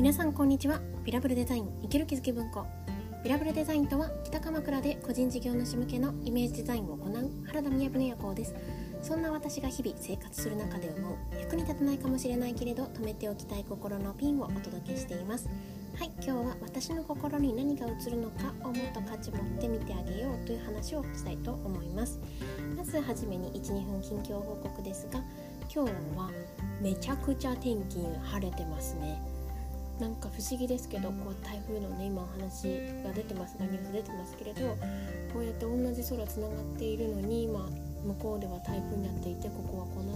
皆さんこんにちは。ビラブルデザイン生きる気づき文庫。ビラブルデザインとは北鎌倉で個人事業主向けのイメージデザインを行う原田宮船夜行です。そんな私が日々生活する中で思う役に立たないかもしれないけれど止めておきたい心のピンをお届けしています。はい今日は私の心に何が映るのかをもっと価値持ってみてあげようという話をしたいと思います。まずはじめに12分近況報告ですが今日はめちゃくちゃ天気晴れてますね。なんか不思議ですけどこう台風のね今お話が出てますがニュース出てますけれどこうやって同じ空つながっているのに今向こうでは台風になっていてここはこんな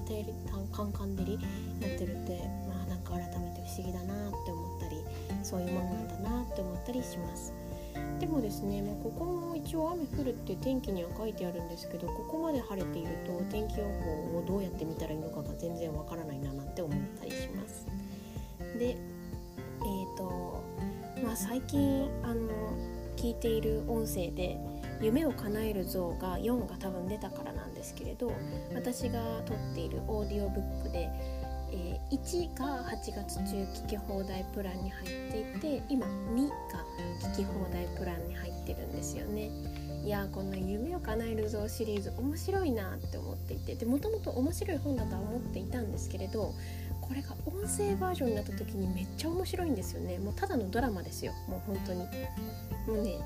カンカン照りやってるってまあなんか改めて不思議だなって思ったりそういうものなんだなって思ったりします。でもですね、まあ、ここも一応雨降るって天気には書いてあるんですけどここまで晴れていると天気予報をどうやって見たらいいのかが全然わからないななんて思ったりします。で最近あの聞いている音声で「夢を叶える像」が4が多分出たからなんですけれど私が撮っているオーディオブックで、えー、1が8月中聞き放題プランに入っていて今2が聞き放題プランに入ってるんですよね。いやこんな「夢を叶える像」シリーズ面白いなって思っていてでもともと面白い本だとは思っていたんですけれどこれが音声バージョンになった時にめっちゃ面白いんですよね。もうただのドラマですよ。もう本当に。もうね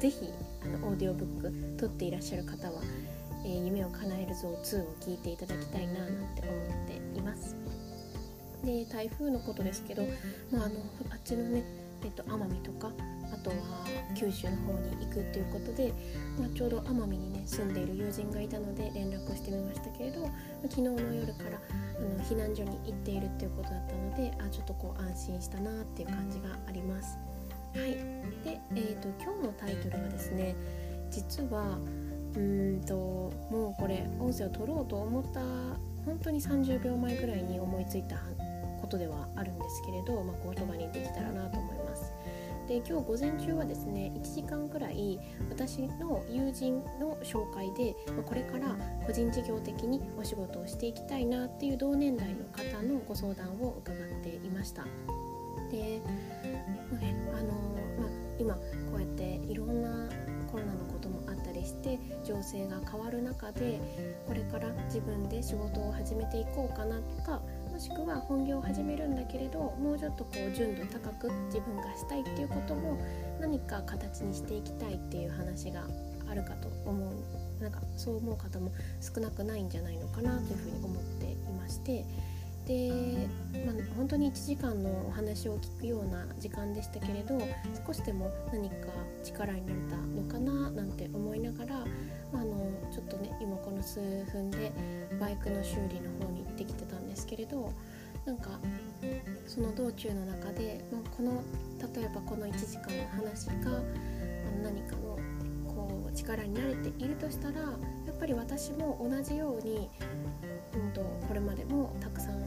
是非あのオーディオブック撮っていらっしゃる方は「えー、夢を叶えるぞ2」を聞いていただきたいななんて思っています。で台風のことですけど、まあ、あのあっちのね、えっと、奄美とかあとは九州の方に行くっていうことで、まあ、ちょうど奄美にね住んでいる友人がいたので連絡をしてみましたけれど昨日の夜からあの避難所に行っているっていうことだったのであちょっとこう安心したなっていう感じがあります。はい、で、えーと、今日のタイトルはですね実はうんともうこれ音声を取ろうと思った本当に30秒前ぐらいに思いついたことではあるんですけれど、まあ、言葉にできたらなと思います。で今日午前中はですね1時間くらい私の友人の紹介でこれから個人事業的にお仕事をしていきたいなっていう同年代の方のご相談を伺っていました。で、あのまあ、今こうやっていろんなコロナのこともあったりして情勢が変わる中でこれから自分で仕事を始めていこうかなとかもしくは本業を始めるんだけれどもうちょっとこう純度高く自分がしたいっていうことも何か形にしていきたいっていう話があるかと思う。なんかそう思う方も少なくないんじゃないのかなというふうに思っていまして。で、まあ、本当に1時間のお話を聞くような時間でしたけれど少しでも何か力になれたのかななんて思いながら、あ、あのちょっとね今この数分でバイクの修理の方に行ってきてたんですけれどなんかその道中の中で、まあ、この例えばこの1時間の話が何かのこう力になれているとしたらやっぱり私も同じように、うんと、これまでもたくさん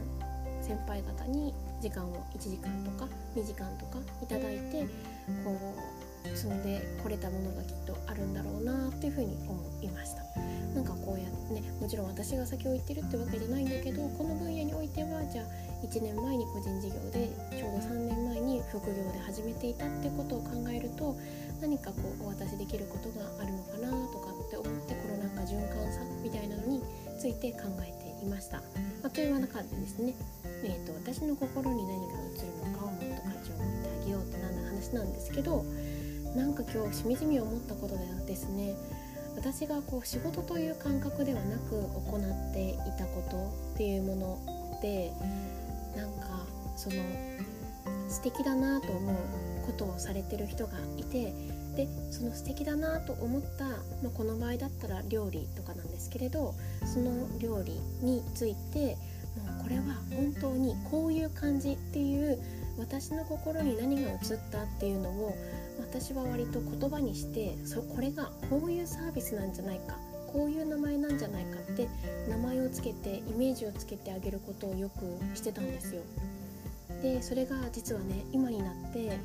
先輩方に時間を1時間とか2時間とかいただいてこう積んでこれたものがきっとあるんだろうなっていうふうに思いました。なんかこうやってねもちろん私が先を行ってるってわけじゃないんだけどこの分野においてはじゃあ1年前に個人事業でちょうど3年前に副業で始めていたってことを考えると何かこうお渡しできることがあるのかなとかって思ってこのなんか循環さみたいなのについて考えていました。まあ、という中でですね、えーと、私の心に何が映るのかをもっと価値を持ってあげようってなんだ話なんですけどなんか今日しみじみ思ったことでですね私がこう仕事という感覚ではなく行っていたことっていうものでなんかその素敵だなと思うことをされてる人がいてでその素敵だなと思った、まあ、この場合だったら料理とかなんですけれどその料理についてもうこれは本当にこういう感じっていう私の心に何が映ったっていうのを私は割と言葉にしてそこれがこういうサービスなんじゃないかこういう名前なんじゃないかって名前をつけてイメージをつけてあげることをよくしてたんですよ。でそれが実はね今になって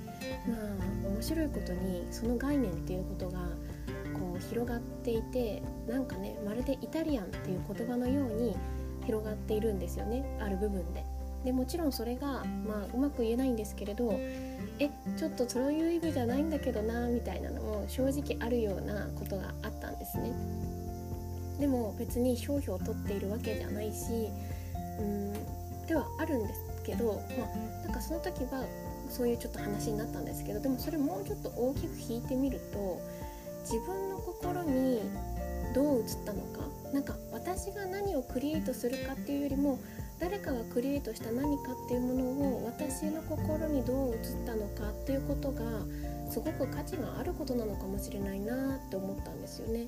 まあ面白いことにその概念っていうことがこう広がっていてなんかねまるでイタリアンっていう言葉のように広がっているんですよねある部分で。でもちろんそれが、まあ、うまく言えないんですけれどえちょっとそういう意味じゃないんだけどなみたいなのも正直あるようなことがあったんですねでも別に商標を取っているわけじゃないしうんではあるんですけどまあなんかその時はそういうちょっと話になったんですけどでもそれもうちょっと大きく引いてみると自分の心にどう映ったのかなんか私が何をクリエイトするかっていうよりも誰かがクリエイトした何かっていうものを私の心にどう映ったのかっていうことがすごく価値があることなのかもしれないなって思ったんですよね。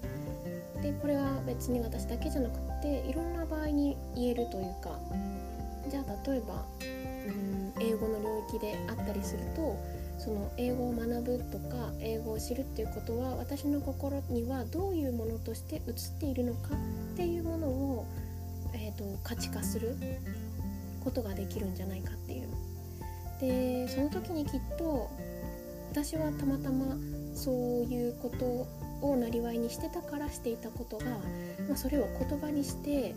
でこれは別に私だけじゃなくっていろんな場合に言えるというかじゃあ例えばうん英語の領域であったりするとその英語を学ぶとか英語を知るっていうことは私の心にはどういうものとして映っているのかっていうものを、えーと、価値化することができるんじゃないかっていう。でその時にきっと私はたまたまそういうことをなりわいにしてたからしていたことが、まあ、それを言葉にして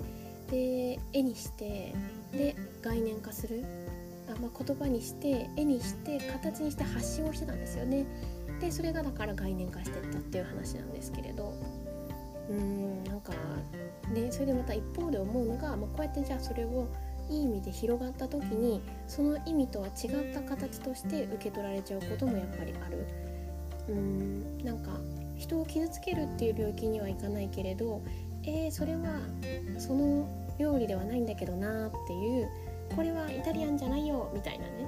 で絵にしてで概念化するあ、まあ、言葉にして絵にして形にして発信をしてたんですよね。でそれがだから概念化してったっていう話なんですけれどうーんなんかねそれでまた一方で思うのが、まあ、こうやってじゃあそれをいい意味で広がった時にその意味とは違った形として受け取られちゃうこともやっぱりある。うーんなんか人を傷つけるっていう領域にはいかないけれどえー、それはその料理ではないんだけどなっていうこれはイタリアンじゃないよみたいなね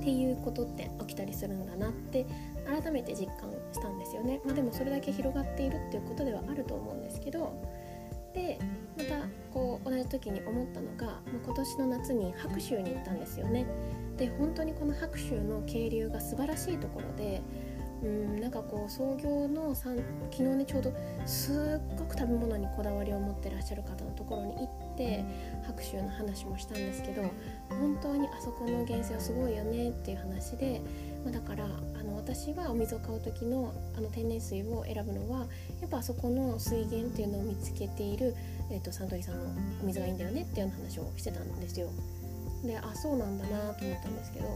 っていうことって起きたりするんだなって改めて実感したんですよね、まあ、でもそれだけ広がっているっていうことではあると思うんですけどでまたこう同じ時に思ったのが、ま、今年の夏に白州に行ったんですよね。で本当にこの白州の渓流が素晴らしいところでうんなんかこう創業の昨日ねちょうどすっごく食べ物にこだわりを持ってらっしゃる方のところに行って白州の話もしたんですけど本当にあそこの源泉はすごいよねっていう話で、まあ、だからあの私はお水を買う時のあの天然水を選ぶのはやっぱあそこの水源っていうのを見つけている、えーと、サントリーさんのお水がいいんだよねっていうような話をしてたんですよ。であそうなんだなと思ったんですけど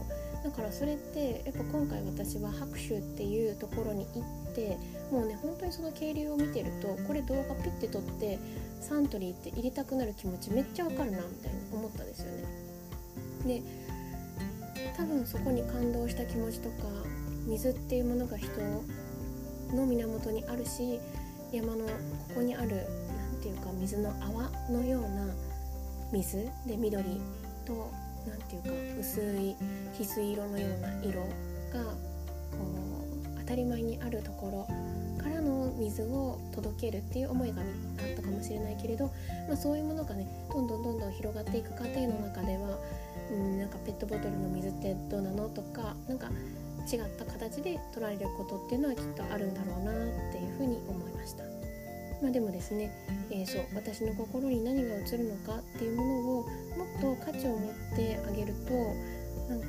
だからそれってやっぱ今回私は白州っていうところに行ってもうね本当にその渓流を見てるとこれ動画ピッて撮ってサントリーって入れたくなる気持ちめっちゃわかるなみたいに思ったんですよね。で多分そこに感動した気持ちとか水っていうものが人の源にあるし山のここにある何て言うか水の泡のような水で緑と何て言うか薄い翡翠色のような色がこう当たり前にあるところからの水を届けるっていう思いがあったかもしれないけれど、まあ、そういうものがねどんどんどんどん広がっていく過程の中ではうんなんかペットボトルの水ってどうなのとかなんか違った形で取られることっていうのはきっとあるんだろうなっていうふうに思いました。まあ、でもですね、えー、そう私の心に何が映るのかっていうものをもっと価値を持ってあげるとなんか、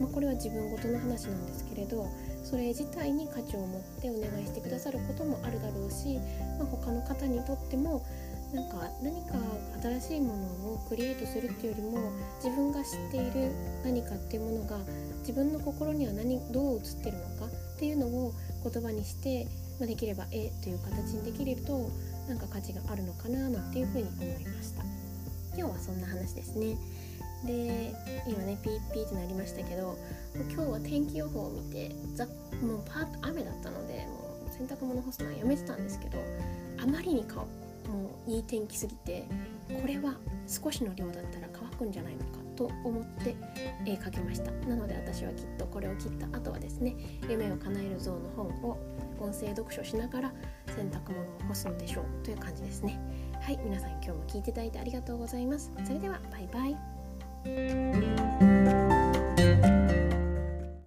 まあ、これは自分ごとの話なんですけれどそれ自体に価値を持ってお願いしてくださることもあるだろうし、まあ、他の方にとってもなんか何か新しいものをクリエイトするっていうよりも自分が知っている何かっていうものが自分の心には何どう映ってるのかっていうのを言葉にしてまあ、できれば絵という形にできるとなんか価値があるのかななんていうふうに思いました。今日はそんな話ですね。で今ねピーピーってなりましたけど今日は天気予報を見てざもうパーッと雨だったのでもう洗濯物干すのはやめてたんですけどあまりにかもういい天気すぎてこれは少しの量だったら乾くんじゃないのかと思ってえー、書きました。なので私はきっとこれを切った後はですね夢を叶える像の本を音声読書しながら洗濯物を干すのでしょうという感じですね。はい皆さん今日も聞いていただいてありがとうございます。それではバイバイ。